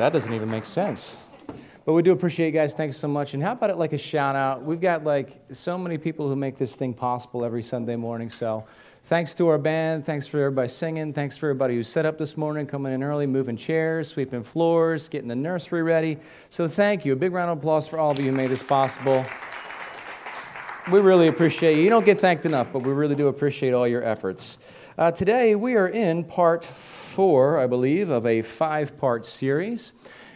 That doesn't even make sense. But we do appreciate you guys. Thanks so much. And how about it like a shout out? We've got like so many people who make this thing possible every Sunday morning. So thanks to our band. Thanks for everybody singing. Thanks for everybody who set up this morning, coming in early, moving chairs, sweeping floors, getting the nursery ready. So thank you. A big round of applause for all of you who made this possible. We really appreciate you. You don't get thanked enough, but we really do appreciate all your efforts. Uh, today, we are in part four, I believe, of a five part series.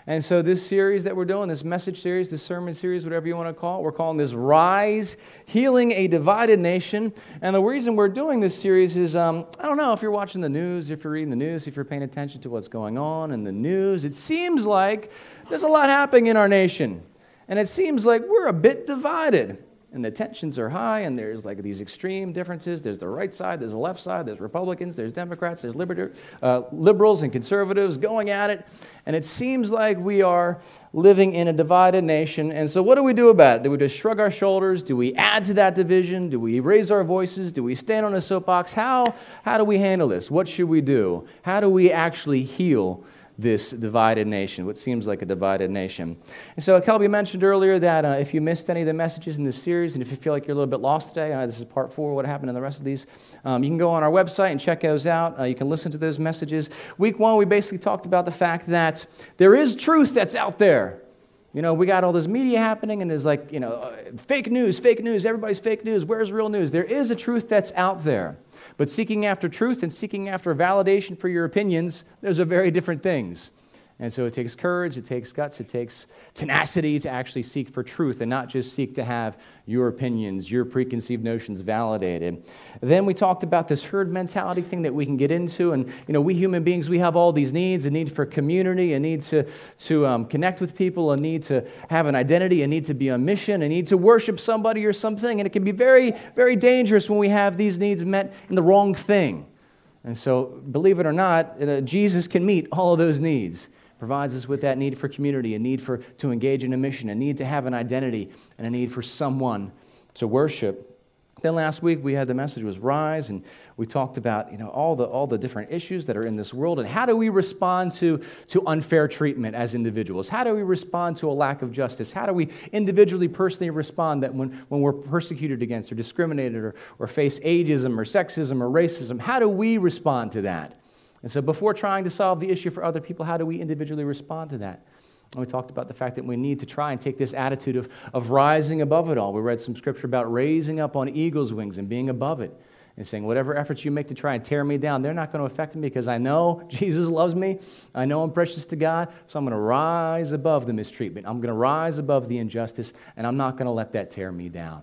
And so, this series that we're doing, this message series, this sermon series, whatever you want to call it, we're calling this Rise Healing a Divided Nation. And the reason we're doing this series is um, I don't know if you're watching the news, if you're reading the news, if you're paying attention to what's going on in the news. It seems like there's a lot happening in our nation. And it seems like we're a bit divided and the tensions are high, and there's like these extreme differences. There's the right side, there's the left side, there's Republicans, there's Democrats, there's liber- uh, liberals and conservatives going at it. And it seems like we are living in a divided nation. And so, what do we do about it? Do we just shrug our shoulders? Do we add to that division? Do we raise our voices? Do we stand on a soapbox? How, how do we handle this? What should we do? How do we actually heal this divided nation, what seems like a divided nation. And so, Kelby mentioned earlier that uh, if you missed any of the messages in this series, and if you feel like you're a little bit lost today, uh, this is part four, what happened in the rest of these, um, you can go on our website and check those out. Uh, you can listen to those messages. Week one, we basically talked about the fact that there is truth that's out there. You know, we got all this media happening, and there's like, you know, uh, fake news, fake news, everybody's fake news. Where's real news? There is a truth that's out there. But seeking after truth and seeking after validation for your opinions, those are very different things. And so it takes courage, it takes guts, it takes tenacity to actually seek for truth and not just seek to have your opinions, your preconceived notions validated. Then we talked about this herd mentality thing that we can get into. And, you know, we human beings, we have all these needs a need for community, a need to, to um, connect with people, a need to have an identity, a need to be on mission, a need to worship somebody or something. And it can be very, very dangerous when we have these needs met in the wrong thing. And so, believe it or not, uh, Jesus can meet all of those needs provides us with that need for community, a need for, to engage in a mission, a need to have an identity, and a need for someone to worship. Then last week we had the message was rise, and we talked about you know all the all the different issues that are in this world, and how do we respond to to unfair treatment as individuals? How do we respond to a lack of justice? How do we individually, personally respond that when when we're persecuted against or discriminated or, or face ageism or sexism or racism? How do we respond to that? And so, before trying to solve the issue for other people, how do we individually respond to that? And we talked about the fact that we need to try and take this attitude of, of rising above it all. We read some scripture about raising up on eagle's wings and being above it and saying, whatever efforts you make to try and tear me down, they're not going to affect me because I know Jesus loves me. I know I'm precious to God. So I'm going to rise above the mistreatment. I'm going to rise above the injustice, and I'm not going to let that tear me down.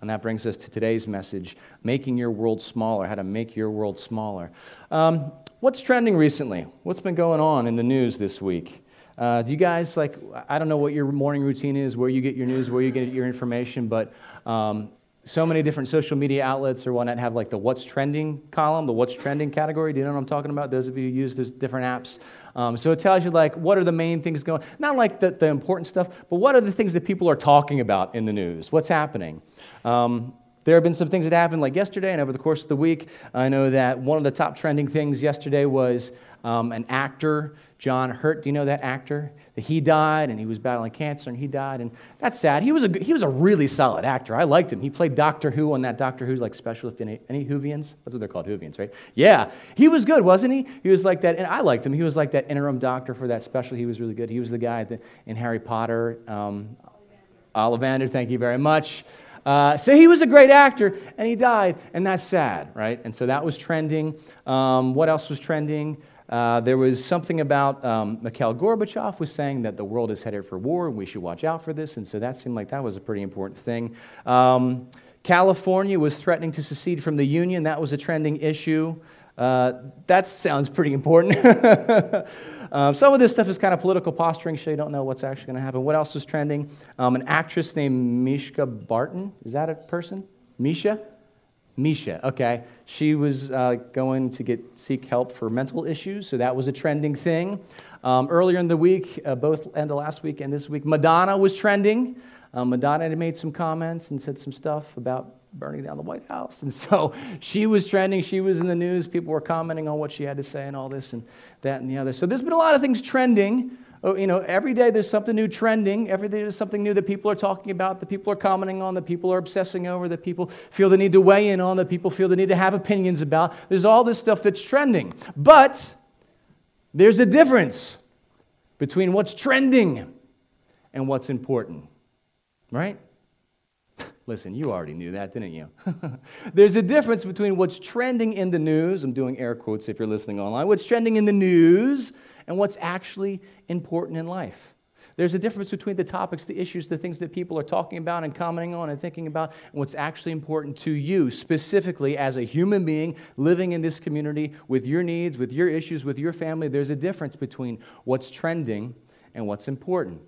And that brings us to today's message making your world smaller, how to make your world smaller. Um, What's trending recently? What's been going on in the news this week? Uh, do you guys like? I don't know what your morning routine is, where you get your news, where you get your information, but um, so many different social media outlets or whatnot have like the what's trending column, the what's trending category. Do you know what I'm talking about? Those of you who use those different apps. Um, so it tells you like what are the main things going. Not like the, the important stuff, but what are the things that people are talking about in the news? What's happening? Um, there have been some things that happened like yesterday and over the course of the week. I know that one of the top trending things yesterday was um, an actor, John Hurt. Do you know that actor? That he died and he was battling cancer and he died. And that's sad. He was a, he was a really solid actor. I liked him. He played Doctor Who on that Doctor Who's like special, if any, any Whovians? That's what they're called, Whovians, right? Yeah. He was good, wasn't he? He was like that. And I liked him. He was like that interim doctor for that special. He was really good. He was the guy in Harry Potter. Um, Ollivander, thank you very much. Uh, so he was a great actor, and he died, and that's sad, right? And so that was trending. Um, what else was trending? Uh, there was something about um, Mikhail Gorbachev was saying that the world is headed for war, and we should watch out for this. And so that seemed like that was a pretty important thing. Um, California was threatening to secede from the Union. That was a trending issue. Uh, that sounds pretty important. um, some of this stuff is kind of political posturing, so you don't know what's actually going to happen. What else is trending? Um, an actress named Mishka Barton. Is that a person? Misha? Misha, okay. She was uh, going to get seek help for mental issues, so that was a trending thing. Um, earlier in the week, uh, both end of last week and this week, Madonna was trending. Um, Madonna had made some comments and said some stuff about burning down the White House. And so she was trending, she was in the news, people were commenting on what she had to say and all this and that and the other. So there's been a lot of things trending Oh, you know, every day there's something new trending. Every day there's something new that people are talking about, that people are commenting on, that people are obsessing over, that people feel the need to weigh in on, that people feel the need to have opinions about. There's all this stuff that's trending. But there's a difference between what's trending and what's important, right? Listen, you already knew that, didn't you? There's a difference between what's trending in the news, I'm doing air quotes if you're listening online, what's trending in the news and what's actually important in life. There's a difference between the topics, the issues, the things that people are talking about and commenting on and thinking about, and what's actually important to you, specifically as a human being living in this community with your needs, with your issues, with your family. There's a difference between what's trending and what's important.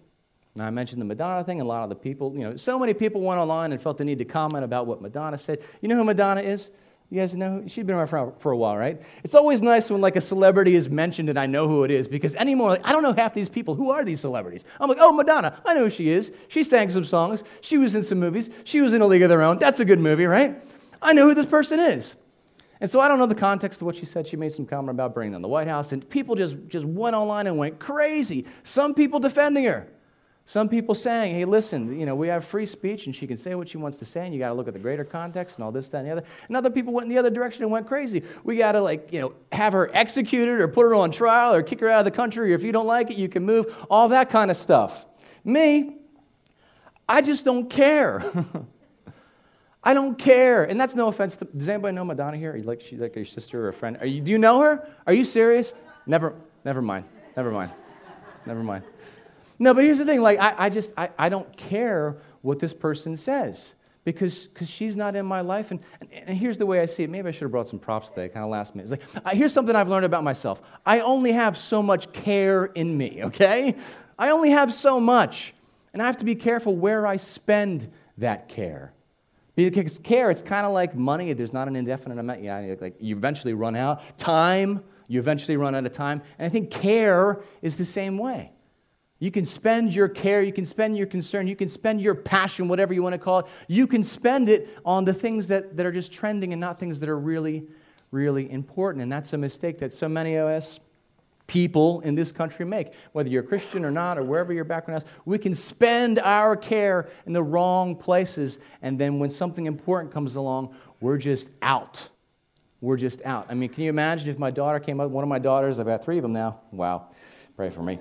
Now, I mentioned the Madonna thing, and a lot of the people, you know, so many people went online and felt the need to comment about what Madonna said. You know who Madonna is? You guys know? She's been around for, a while, right? It's always nice when like a celebrity is mentioned and I know who it is because anymore, like, I don't know half these people. Who are these celebrities? I'm like, oh, Madonna. I know who she is. She sang some songs. She was in some movies. She was in A League of Their Own. That's a good movie, right? I know who this person is. And so I don't know the context of what she said. She made some comment about bringing them the White House, and people just, just went online and went crazy. Some people defending her. Some people saying, hey, listen, you know, we have free speech and she can say what she wants to say and you got to look at the greater context and all this, that, and the other. And other people went in the other direction and went crazy. We got to, like, you know, have her executed or put her on trial or kick her out of the country or if you don't like it, you can move, all that kind of stuff. Me, I just don't care. I don't care. And that's no offense to, does anybody know Madonna here? Are you like, she's like your sister or a friend? Are you, do you know her? Are you serious? Never, never mind. Never mind. Never mind. No, but here's the thing like, I, I just, I, I don't care what this person says because because she's not in my life. And, and, and, here's the way I see it. Maybe I should have brought some props today, kind of last minute. It's like, uh, here's something I've learned about myself I only have so much care in me, okay? I only have so much. And I have to be careful where I spend that care. Because care, it's kind of like money. There's not an indefinite amount. Yeah, like you eventually run out. Time, you eventually run out of time. And I think care is the same way. You can spend your care, you can spend your concern, you can spend your passion, whatever you want to call it. You can spend it on the things that, that are just trending and not things that are really, really important. And that's a mistake that so many of us people in this country make. Whether you're a Christian or not, or wherever your background is, we can spend our care in the wrong places. And then when something important comes along, we're just out. We're just out. I mean, can you imagine if my daughter came up, one of my daughters, I've got three of them now. Wow, pray for me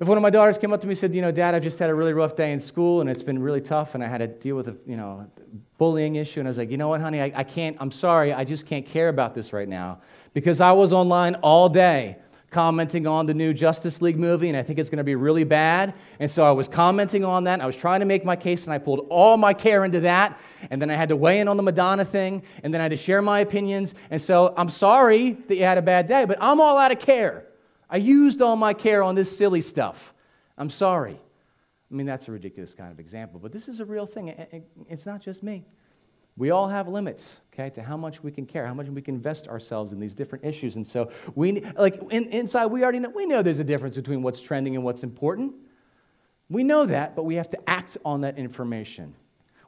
if one of my daughters came up to me and said, you know, Dad, I just had a really rough day in school and it's been really tough and I had to deal with a, you know, bullying issue. And I was like, you know what, honey, I, I can't, I'm sorry, I just can't care about this right now because I was online all day commenting on the new Justice League movie, and I think it's going to be really bad. And so I was commenting on that, I was trying to make my case, and I pulled all my care into that. And then I had to weigh in on the Madonna thing, and then I had to share my opinions. And so I'm sorry that you had a bad day, but I'm all out of care. I used all my care on this silly stuff. I'm sorry. I mean, that's a ridiculous kind of example, but this is a real thing. It's not just me. We all have limits, okay, to how much we can care, how much we can invest ourselves in these different issues. And so, we, like, in, inside, we already know, we know there's a difference between what's trending and what's important. We know that, but we have to act on that information.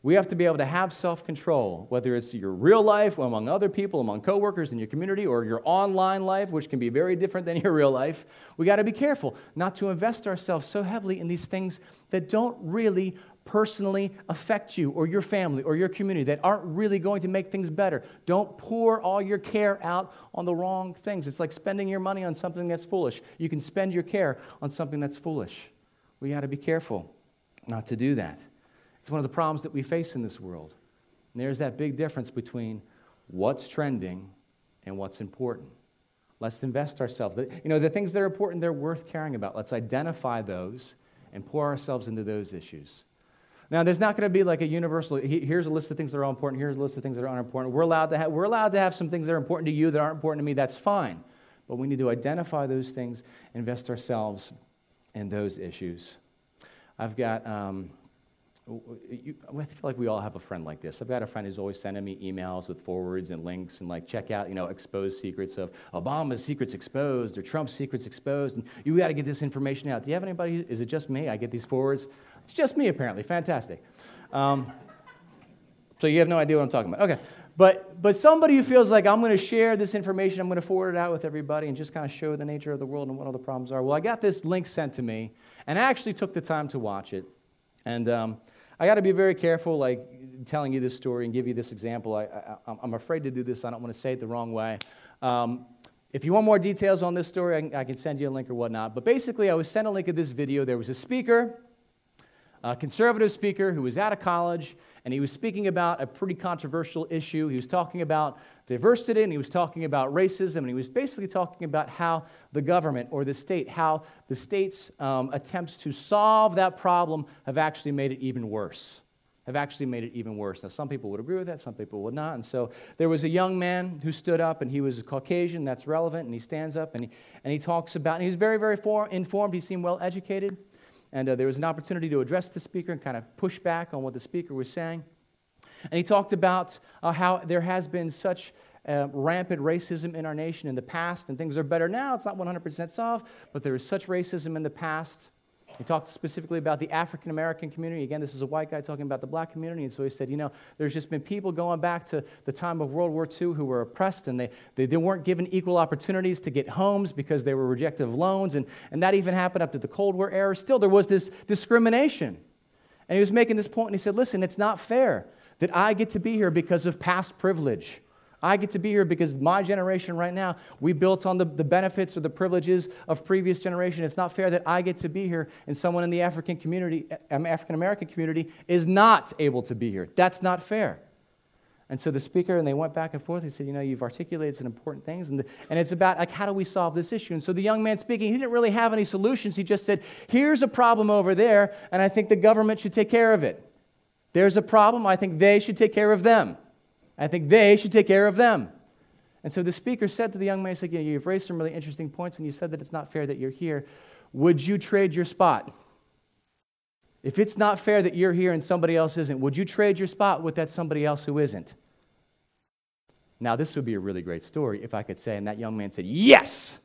We have to be able to have self control, whether it's your real life among other people, among coworkers in your community, or your online life, which can be very different than your real life. We got to be careful not to invest ourselves so heavily in these things that don't really personally affect you or your family or your community, that aren't really going to make things better. Don't pour all your care out on the wrong things. It's like spending your money on something that's foolish. You can spend your care on something that's foolish. We got to be careful not to do that. It's one of the problems that we face in this world. And there's that big difference between what's trending and what's important. Let's invest ourselves. You know, the things that are important, they're worth caring about. Let's identify those and pour ourselves into those issues. Now, there's not going to be like a universal, here's a list of things that are all important, here's a list of things that are unimportant. We're allowed to have, we're allowed to have some things that are important to you that aren't important to me. That's fine. But we need to identify those things, invest ourselves in those issues. I've got um, you, I feel like we all have a friend like this. I've got a friend who's always sending me emails with forwards and links and like check out, you know, exposed secrets of Obama's secrets exposed or Trump's secrets exposed, and you got to get this information out. Do you have anybody? Is it just me? I get these forwards. It's just me apparently. Fantastic. Um, so you have no idea what I'm talking about. Okay. But, but somebody who feels like I'm going to share this information, I'm going to forward it out with everybody and just kind of show the nature of the world and what all the problems are. Well, I got this link sent to me And I actually took the time to watch it. And um, I got to be very careful, like telling you this story and give you this example. I, am afraid to do this. I don't want to say it the wrong way. Um, if you want more details on this story, I can, I can, send you a link or whatnot. But basically, I was sent a link of this video. There was a speaker, a conservative speaker, who was out of college, and he was speaking about a pretty controversial issue. He was talking about diversity, and he was talking about racism, and he was basically talking about how the government or the state, how the state's um, attempts to solve that problem have actually made it even worse have actually made it even worse. Now, some people would agree with that, some people would not. And so there was a young man who stood up, and he was a Caucasian, that's relevant, and he stands up and he, and he talks about, and he was very, very for, informed, he seemed well educated. And uh, there was an opportunity to address the speaker and kind of push back on what the speaker was saying. And he talked about uh, how there has been such uh, rampant racism in our nation in the past, and things are better now. It's not 100% solved, but there is such racism in the past. He talked specifically about the African American community. Again, this is a white guy talking about the black community. And so he said, you know, there's just been people going back to the time of World War II who were oppressed and they, they, they weren't given equal opportunities to get homes because they were rejected of loans. And, and that even happened up to the Cold War era. Still, there was this discrimination. And he was making this point and he said, listen, it's not fair that I get to be here because of past privilege. I get to be here because my generation right now, we built on the, the benefits or the privileges of previous generation. It's not fair that I get to be here and someone in the African community, um, African American community, is not able to be here. That's not fair. And so the speaker, and they went back and forth. He said, You know, you've articulated some important things. And, the, and it's about, like, how do we solve this issue? And so the young man speaking, he didn't really have any solutions. He just said, Here's a problem over there, and I think the government should take care of it. There's a problem. I think they should take care of them. I think they should take care of them. And so the speaker said to the young man, he know, You've raised some really interesting points, and you said that it's not fair that you're here. Would you trade your spot? If it's not fair that you're here and somebody else isn't, would you trade your spot with that somebody else who isn't? Now, this would be a really great story if I could say, and that young man said, Yes!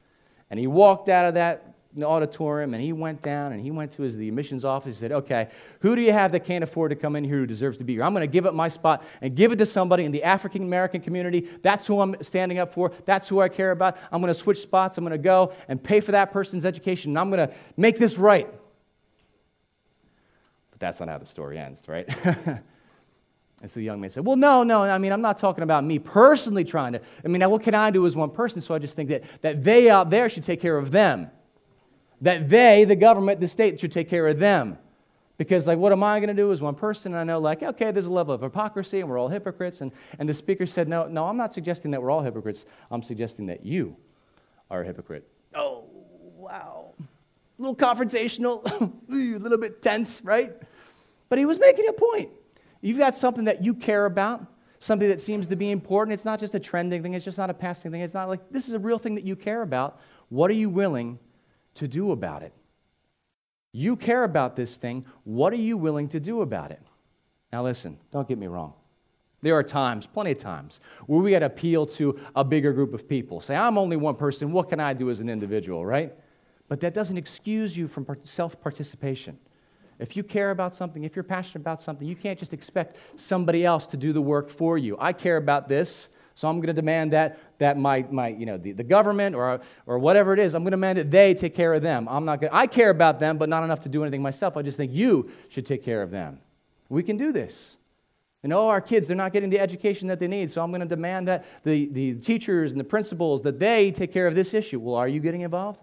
And he walked out of that the auditorium and he went down and he went to his, the admissions office. and said, Okay, who do you have that can't afford to come in here who deserves to be here? I'm going to give up my spot and give it to somebody in the African American community. That's who I'm standing up for. That's who I care about. I'm going to switch spots. I'm going to go and pay for that person's education and I'm going to make this right. But that's not how the story ends, right? And so the young man said, Well, no, no, I mean, I'm not talking about me personally trying to. I mean, what can I do as one person? So I just think that, that they out there should take care of them that they, the government, the state, should take care of them. Because, like, what am I going to do as one person? And I know, like, okay, there's a level of hypocrisy and we're all hypocrites. And, and the speaker said, no, no, I'm not suggesting that we're all hypocrites. I'm suggesting that you are a hypocrite. Oh, wow. A little confrontational, a little bit tense, right? But he was making a point. You've got something that you care about, something that seems to be important. It's not just a trending thing, it's just not a passing thing. It's not like this is a real thing that you care about. What are you willing to do about it? You care about this thing. What are you willing to do about it? Now, listen, don't get me wrong. There are times, plenty of times, where we got to appeal to a bigger group of people. Say, I'm only one person. What can I do as an individual, right? But that doesn't excuse you from self participation. If you care about something, if you're passionate about something, you can't just expect somebody else to do the work for you. I care about this. So I'm going to demand that, that my, my you know, the, the government or, or whatever it is, I'm going to demand that they take care of them. I'm not going I care about them, but not enough to do anything myself. I just think you should take care of them. We can do this. And oh, our kids, they're not getting the education that they need, so I'm going to demand that the, the teachers and the principals, that they take care of this issue. Well, are you getting involved?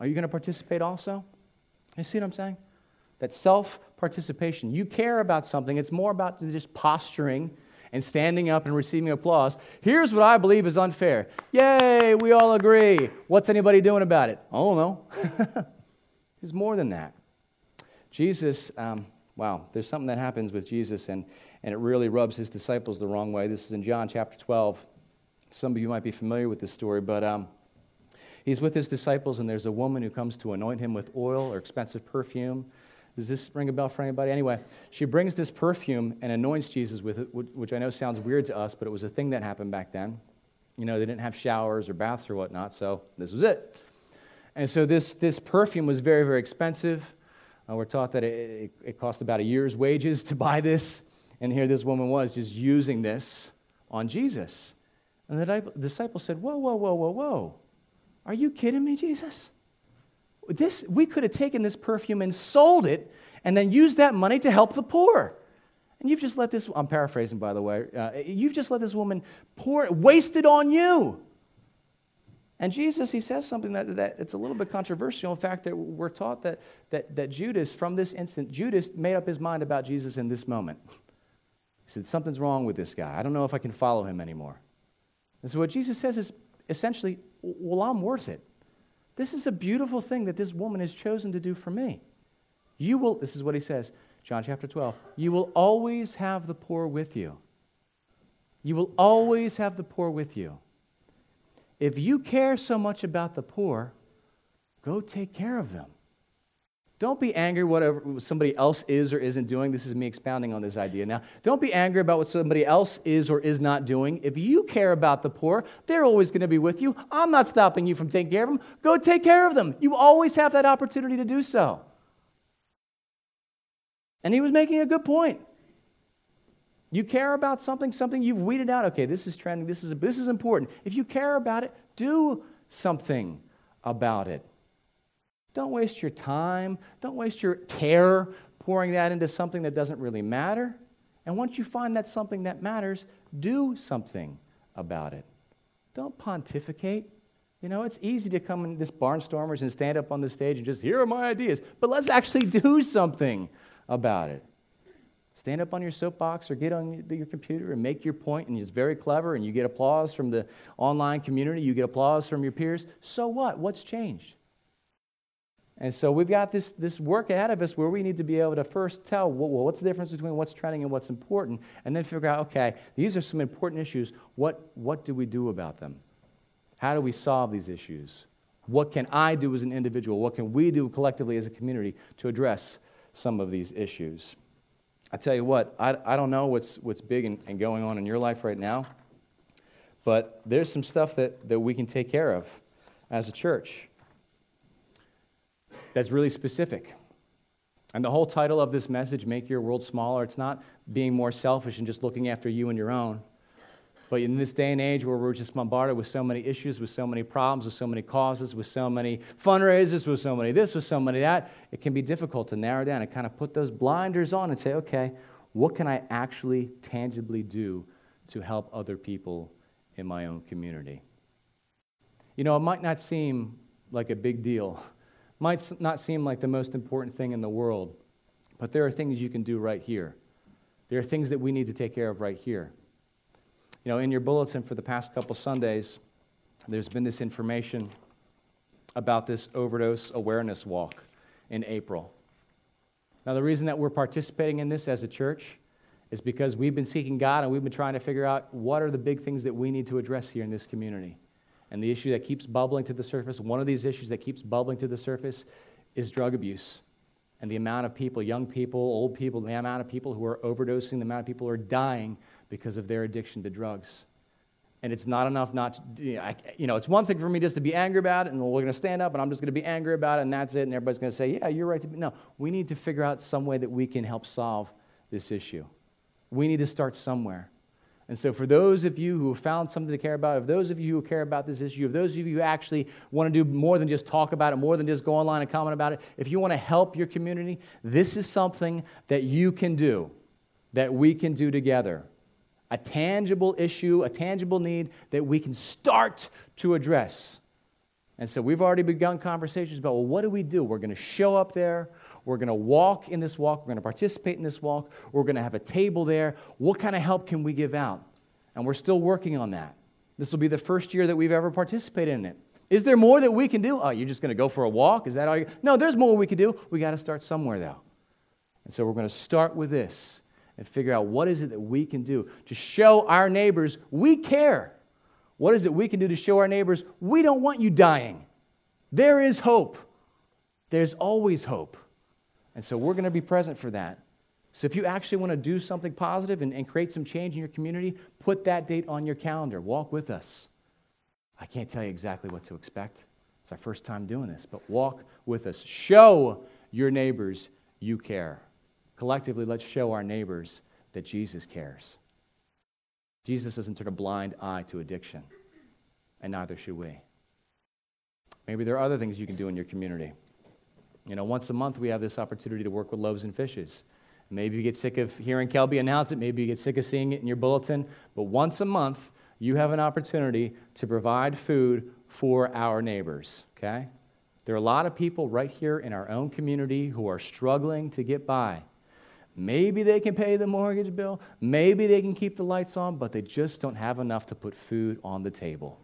Are you going to participate also? You see what I'm saying? That self participation. You care about something, it's more about just posturing and standing up and receiving applause. Here's what I believe is unfair. Yay, we all agree. What's anybody doing about it? I don't know. It's more than that. Jesus, um, wow, there's something that happens with Jesus, and, and it really rubs his disciples the wrong way. This is in John chapter 12. Some of you might be familiar with this story, but um, he's with his disciples, and there's a woman who comes to anoint him with oil or expensive perfume. Does this ring a bell for anybody? Anyway, she brings this perfume and anoints Jesus with it, which I know sounds weird to us, but it was a thing that happened back then. You know, they didn't have showers or baths or whatnot, so this was it. And so this, this perfume was very, very expensive. Uh, we're taught that it, it, it cost about a year's wages to buy this. And here this woman was just using this on Jesus. And the disciple said, Whoa, whoa, whoa, whoa, whoa. Are you kidding me, Jesus? This, we could have taken this perfume and sold it and then used that money to help the poor. And you've just let this, I'm paraphrasing by the way, uh, you've just let this woman pour, waste it on you. And Jesus, he says something that, that it's a little bit controversial. In fact, that we're taught that, that, that Judas, from this instant, Judas made up his mind about Jesus in this moment. He said, Something's wrong with this guy. I don't know if I can follow him anymore. And so what Jesus says is essentially, Well, I'm worth it. This is a beautiful thing that this woman has chosen to do for me. You will, this is what he says, John chapter 12, you will always have the poor with you. You will always have the poor with you. If you care so much about the poor, go take care of them. Don't be angry whatever somebody else is or isn't doing. This is me expounding on this idea now. Don't be angry about what somebody else is or is not doing. If you care about the poor, they're always going to be with you. I'm not stopping you from taking care of them. Go take care of them. You always have that opportunity to do so. And he was making a good point. You care about something, something you've weeded out. Okay, this is trending. This is, this is important. If you care about it, do something about it. Don't waste your time. Don't waste your care pouring that into something that doesn't really matter. And once you find that something that matters, do something about it. Don't pontificate. You know, it's easy to come in this barnstormers and stand up on the stage and just, here are my ideas. But let's actually do something about it. Stand up on your soapbox or get on your computer and make your point, and it's very clever, and you get applause from the online community, you get applause from your peers. So what? What's changed? And so we've got this, this work ahead of us where we need to be able to first tell well, what's the difference between what's trending and what's important, and then figure out okay, these are some important issues. What, what do we do about them? How do we solve these issues? What can I do as an individual? What can we do collectively as a community to address some of these issues? I tell you what, I, I don't know what's, what's big and, and going on in your life right now, but there's some stuff that, that we can take care of as a church that's really specific. And the whole title of this message, Make Your World Smaller, it's not being more selfish and just looking after you and your own. But in this day and age where we're just bombarded with so many issues, with so many problems, with so many causes, with so many fundraisers, with so many this, with so many that, it can be difficult to narrow down and kind of put those blinders on and say, okay, what can I actually tangibly do to help other people in my own community? You know, it might not seem like a big deal, might not seem like the most important thing in the world, but there are things you can do right here. There are things that we need to take care of right here. You know, in your bulletin for the past couple Sundays, there's been this information about this overdose awareness walk in April. Now, the reason that we're participating in this as a church is because we've been seeking God and we've been trying to figure out what are the big things that we need to address here in this community. And the issue that keeps bubbling to the surface, one of these issues that keeps bubbling to the surface, is drug abuse. And the amount of people, young people, old people, the amount of people who are overdosing, the amount of people who are dying because of their addiction to drugs. And it's not enough not to, you know, it's one thing for me just to be angry about it, and we're going to stand up, and I'm just going to be angry about it, and that's it, and everybody's going to say, yeah, you're right to be. No, we need to figure out some way that we can help solve this issue. We need to start somewhere. And so, for those of you who have found something to care about, of those of you who care about this issue, of those of you who actually want to do more than just talk about it, more than just go online and comment about it, if you want to help your community, this is something that you can do, that we can do together. A tangible issue, a tangible need that we can start to address. And so, we've already begun conversations about well, what do we do? We're going to show up there. We're going to walk in this walk. We're going to participate in this walk. We're going to have a table there. What kind of help can we give out? And we're still working on that. This will be the first year that we've ever participated in it. Is there more that we can do? Oh, you're just going to go for a walk? Is that all you? No, there's more we can do. We got to start somewhere, though. And so we're going to start with this and figure out what is it that we can do to show our neighbors we care. What is it we can do to show our neighbors we don't want you dying? There is hope. There's always hope. And so we're going to be present for that. So if you actually want to do something positive and, and create some change in your community, put that date on your calendar. Walk with us. I can't tell you exactly what to expect. It's our first time doing this, but walk with us. Show your neighbors you care. Collectively, let's show our neighbors that Jesus cares. Jesus doesn't turn a blind eye to addiction, and neither should we. Maybe there are other things you can do in your community. You know, once a month we have this opportunity to work with loaves and fishes. Maybe you get sick of hearing Kelby announce it, maybe you get sick of seeing it in your bulletin, but once a month you have an opportunity to provide food for our neighbors, okay? There are a lot of people right here in our own community who are struggling to get by. Maybe they can pay the mortgage bill, maybe they can keep the lights on, but they just don't have enough to put food on the table.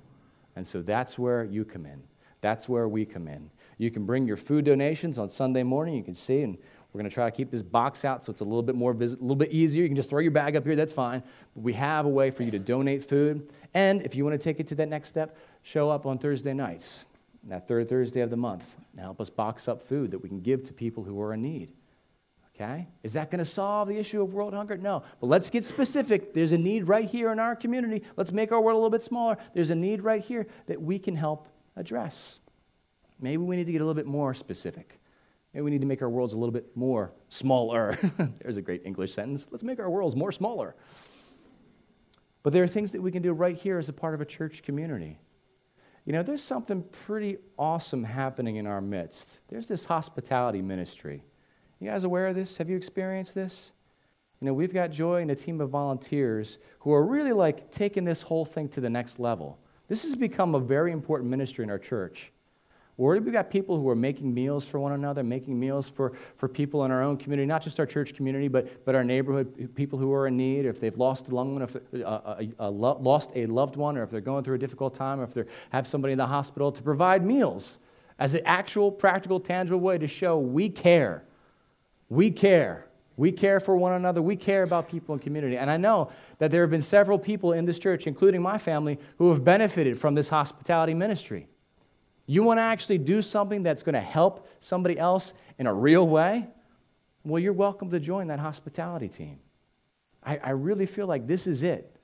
And so that's where you come in. That's where we come in. You can bring your food donations on Sunday morning. You can see, and we're going to try to keep this box out so it's a little bit more, vis- a little bit easier. You can just throw your bag up here, that's fine. But we have a way for you to donate food. And if you want to take it to that next step, show up on Thursday nights, that third Thursday of the month, and help us box up food that we can give to people who are in need. Okay? Is that going to solve the issue of world hunger? No. But let's get specific. There's a need right here in our community. Let's make our world a little bit smaller. There's a need right here that we can help address. Maybe we need to get a little bit more specific. Maybe we need to make our worlds a little bit more smaller. There's a great English sentence. Let's make our worlds more smaller. But there are things that we can do right here as a part of a church community. You know, there's something pretty awesome happening in our midst. There's this hospitality ministry. You guys aware of this? Have you experienced this? You know, we've got Joy and a team of volunteers who are really like taking this whole thing to the next level. This has become a very important ministry in our church. Where we've got people who are making meals for one another, making meals for, for people in our own community, not just our church community, but, but our neighborhood, people who are in need, if they've lost a loved one, if uh, uh, uh, lost a loved one, or if they're going through a difficult time, or if they have somebody in the hospital, to provide meals as an actual, practical, tangible way to show we care we care. We care for one another. We care about people in community. And I know that there have been several people in this church, including my family, who have benefited from this hospitality ministry. You want to actually do something that's going to help somebody else in a real way? Well, you're welcome to join that hospitality team. I, I really feel like this is it.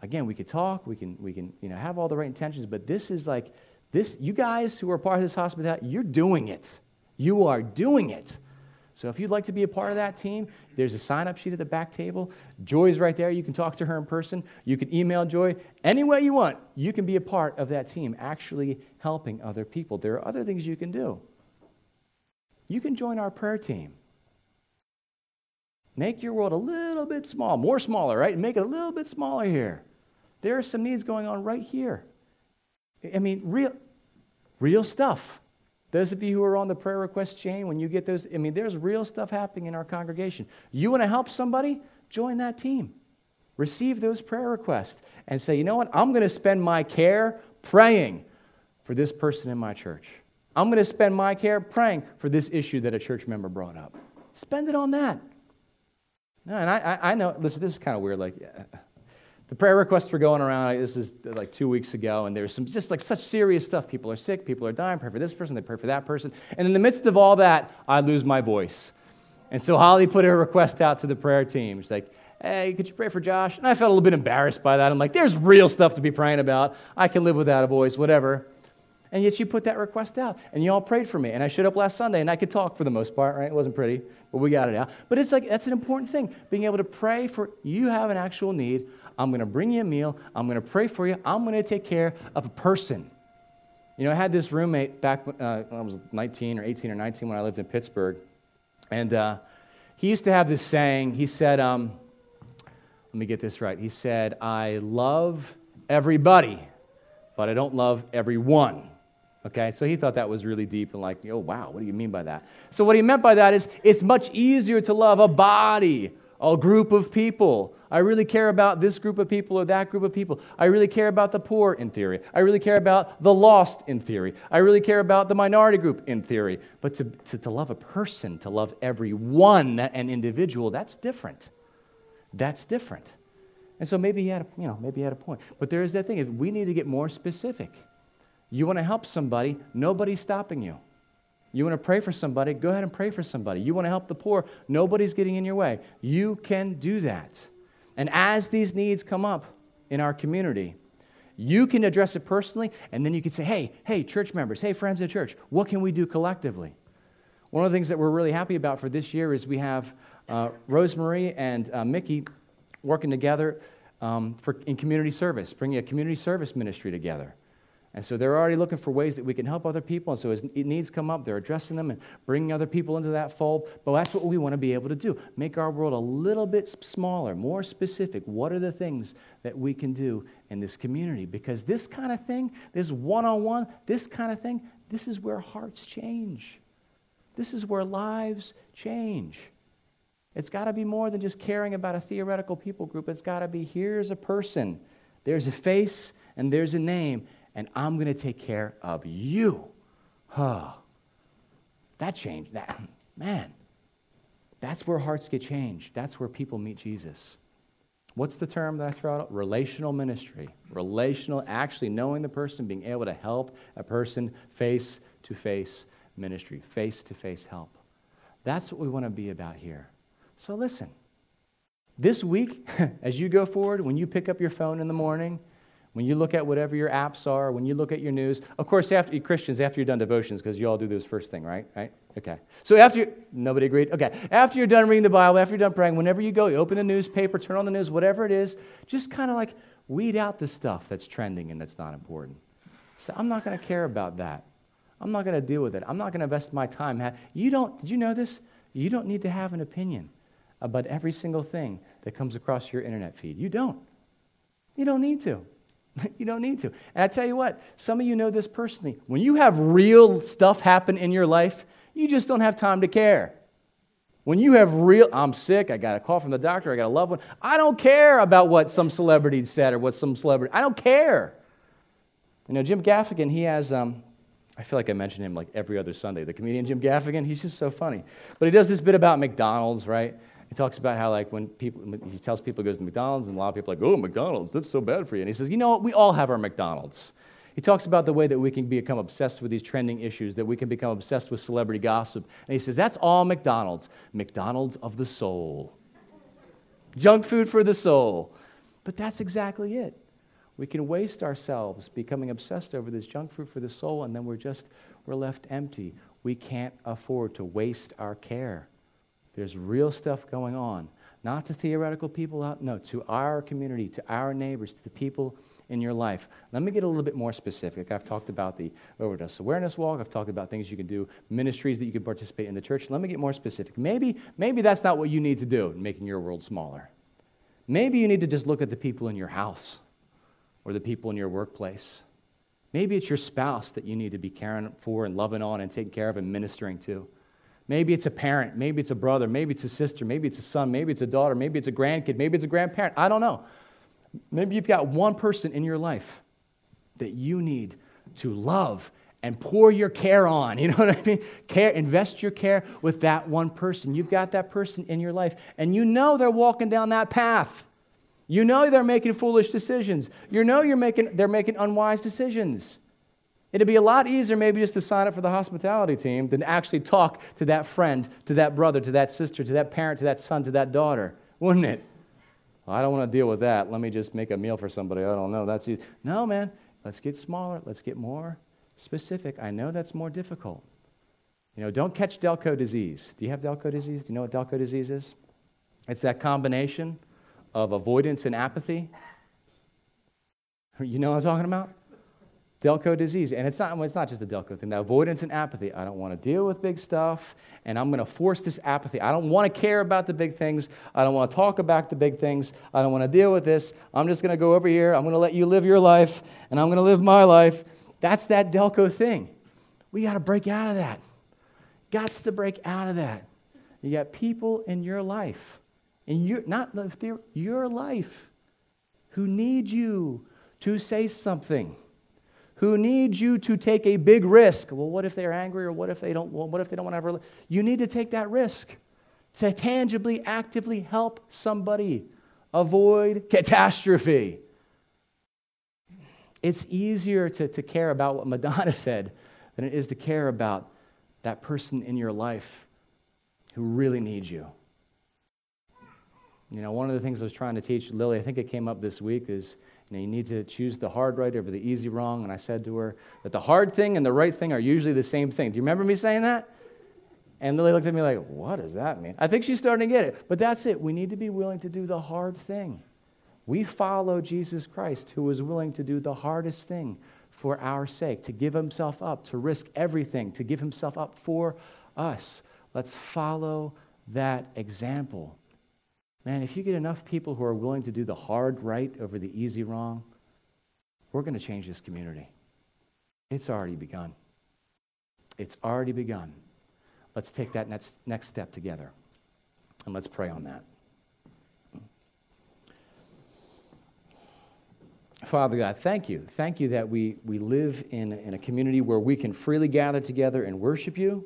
Again, we could talk, we can, we can you know, have all the right intentions, but this is like, this, you guys who are part of this hospitality, you're doing it. You are doing it. So if you'd like to be a part of that team, there's a sign up sheet at the back table. Joy's right there. You can talk to her in person. You can email Joy any way you want. You can be a part of that team, actually helping other people. There are other things you can do. You can join our prayer team. Make your world a little bit small, more smaller, right? And Make it a little bit smaller here. There are some needs going on right here. I mean, real, real stuff. Those of you who are on the prayer request chain, when you get those, I mean, there's real stuff happening in our congregation. You want to help somebody? Join that team. Receive those prayer requests and say, you know what? I'm going to spend my care praying for this person in my church. I'm going to spend my care praying for this issue that a church member brought up. Spend it on that. and I, I, know, listen, this is kind of weird. Like, the prayer requests were going around. This is like two weeks ago, and there's some just like such serious stuff. People are sick, people are dying. Pray for this person, they pray for that person. And in the midst of all that, I lose my voice. And so Holly put her request out to the prayer team. She's like, hey, could you pray for Josh? And I felt a little bit embarrassed by that. I'm like, there's real stuff to be praying about. I can live without a voice, whatever. And yet she put that request out, and you all prayed for me. And I showed up last Sunday, and I could talk for the most part, right? It wasn't pretty, but we got it out. But it's like, that's an important thing, being able to pray for you have an actual need. I'm going to bring you a meal. I'm going to pray for you. I'm going to take care of a person. You know, I had this roommate back uh, when I was 19 or 18 or 19 when I lived in Pittsburgh. And uh, he used to have this saying. He said, um, let me get this right. He said, I love everybody, but I don't love everyone. Okay, so he thought that was really deep and like, oh, wow, what do you mean by that? So, what he meant by that is it's much easier to love a body, a group of people, I really care about this group of people or that group of people. I really care about the poor in theory. I really care about the lost in theory. I really care about the minority group in theory. But to, to, to love a person, to love everyone, an individual, that's different. That's different. And so maybe he had a, you know, maybe he had a point. But there is that thing. If we need to get more specific. You want to help somebody, nobody's stopping you. You want to pray for somebody, go ahead and pray for somebody. You want to help the poor, nobody's getting in your way. You can do that. And as these needs come up in our community, you can address it personally, and then you can say, hey, hey, church members, hey, friends of church, what can we do collectively? One of the things that we're really happy about for this year is we have uh, Rosemary and uh, Mickey working together um, for, in community service, bringing a community service ministry together. And so they're already looking for ways that we can help other people. And so as needs come up, they're addressing them and bringing other people into that fold. But that's what we want to be able to do make our world a little bit smaller, more specific. What are the things that we can do in this community? Because this kind of thing, this one on one, this kind of thing, this is where hearts change. This is where lives change. It's got to be more than just caring about a theoretical people group. It's got to be here's a person, there's a face, and there's a name, and I'm going to take care of you. Huh. That changed. That, man, that's where hearts get changed. That's where people meet Jesus. What's the term that I throw out? Relational ministry. Relational, actually knowing the person, being able to help a person face to face ministry, face to face help. That's what we want to be about here. So listen, this week, as you go forward, when you pick up your phone in the morning, when you look at whatever your apps are, when you look at your news, of course, after Christians, after you're done devotions, because you all do this first thing, right? Right? Okay. So after you, nobody agreed? Okay. After you're done reading the Bible, after you're done praying, whenever you go, you open the newspaper, turn on the news, whatever it is, just kind of like weed out the stuff that's trending and that's not important. So I'm not going to care about that. I'm not going to deal with it. I'm not going to invest my time. You don't, did you know this? You don't need to have an opinion about every single thing that comes across your internet feed. You don't. You don't need to. you don't need to. And I tell you what, some of you know this personally. When you have real stuff happen in your life, you just don't have time to care. When you have real, I'm sick, I got a call from the doctor, I got a loved one, I don't care about what some celebrity said or what some celebrity, I don't care. You know, Jim Gaffigan, he has, um, I feel like I mention him like every other Sunday. The comedian Jim Gaffigan, he's just so funny. But he does this bit about McDonald's, right? He talks about how, like, when people, he tells people he goes to McDonald's, and a lot of people are like, oh, McDonald's, that's so bad for you. And he says, you know what? We all have our McDonald's. He talks about the way that we can become obsessed with these trending issues, that we can become obsessed with celebrity gossip. And he says, that's all McDonald's. McDonald's of the soul. Junk food for the soul. But that's exactly it. We can waste ourselves becoming obsessed over this junk food for the soul, and then we're just, we're left empty. We can't afford to waste our care. There's real stuff going on. Not to theoretical people out, no, to our community, to our neighbors, to the people in your life. Let me get a little bit more specific. I've talked about the overdose awareness walk. I've talked about things you can do, ministries that you can participate in the church. Let me get more specific. Maybe, maybe that's not what you need to do in making your world smaller. Maybe you need to just look at the people in your house or the people in your workplace. Maybe it's your spouse that you need to be caring for and loving on and taking care of and ministering to. Maybe it's a parent, maybe it's a brother, maybe it's a sister, maybe it's a son, maybe it's a daughter, maybe it's a grandkid, maybe it's a grandparent. I don't know. Maybe you've got one person in your life that you need to love and pour your care on. You know what I mean? Care, invest your care with that one person. You've got that person in your life, and you know they're walking down that path. You know they're making foolish decisions. You know you're making, they're making unwise decisions. It'd be a lot easier maybe just to sign up for the hospitality team than actually talk to that friend, to that brother, to that sister, to that parent, to that son, to that daughter, wouldn't it? Well, I don't want to deal with that. Let me just make a meal for somebody. I don't know. That's easy. No, man. Let's get smaller. Let's get more specific. I know that's more difficult. You know, don't catch Delco disease. Do you have Delco disease? Do you know what Delco disease is? It's that combination of avoidance and apathy. You know what I'm talking about? Delco disease. And it's not, it's not just the Delco thing, the avoidance and apathy. I don't want to deal with big stuff, and I'm going to force this apathy. I don't want to care about the big things. I don't want to talk about the big things. I don't want to deal with this. I'm just going to go over here. I'm going to let you live your life, and I'm going to live my life. That's that Delco thing. We got to break out of that. Gots to break out of that. You got people in your life, in your, not your life, who need you to say something who need you to take a big risk. Well, what if they're angry or what if they don't, well, what if they don't want to ever, you need to take that risk. To tangibly, actively help somebody avoid catastrophe. It's easier to, to care about what Madonna said than it is to care about that person in your life who really needs you. You know, one of the things I was trying to teach Lily, I think it came up this week, is you, know, you need to choose the hard right over the easy wrong. And I said to her that the hard thing and the right thing are usually the same thing. Do you remember me saying that? And Lily looked at me like, what does that mean? I think she's starting to get it. But that's it. We need to be willing to do the hard thing. We follow Jesus Christ, who was willing to do the hardest thing for our sake, to give himself up, to risk everything, to give himself up for us. Let's follow that example. Man, if you get enough people who are willing to do the hard right over the easy wrong, we're going to change this community. It's already begun. It's already begun. Let's take that next, next step together. And let's pray on that. Father God, thank you. Thank you that we, we live in, in a community where we can freely gather together and worship you.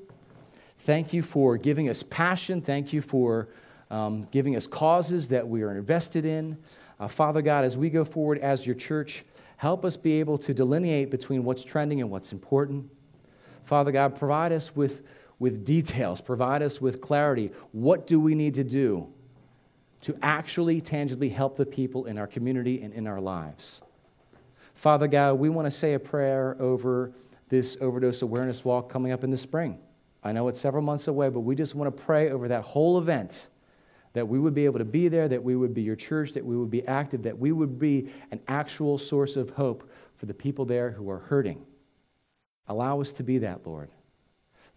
Thank you for giving us passion. Thank you for um, giving us causes that we are invested in. Uh, Father God, as we go forward as your church, help us be able to delineate between what's trending and what's important. Father God, provide us with, with details, provide us with clarity. What do we need to do to actually tangibly help the people in our community and in our lives? Father God, we want to say a prayer over this overdose awareness walk coming up in the spring. I know it's several months away, but we just want to pray over that whole event that we would be able to be there, that we would be your church, that we would be active, that we would be an actual source of hope for the people there who are hurting. Allow us to be that, Lord.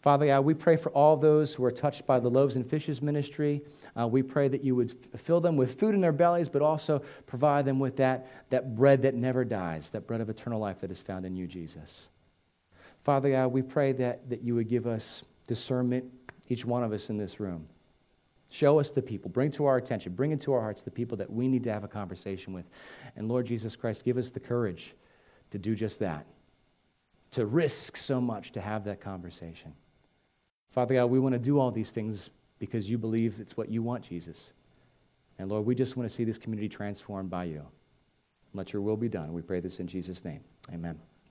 Father God, we pray for all those who are touched by the loaves and fishes ministry. Uh, we pray that you would fill them with food in their bellies, but also provide them with that, that bread that never dies, that bread of eternal life that is found in you, Jesus. Father God, we pray that, that you would give us discernment, each one of us in this room. Show us the people. Bring to our attention, bring into our hearts the people that we need to have a conversation with. And Lord Jesus Christ, give us the courage to do just that to risk so much to have that conversation. Father God, we want to do all these things because you believe it's what you want, Jesus. And Lord, we just want to see this community transformed by you. Let your will be done. We pray this in Jesus' name. Amen.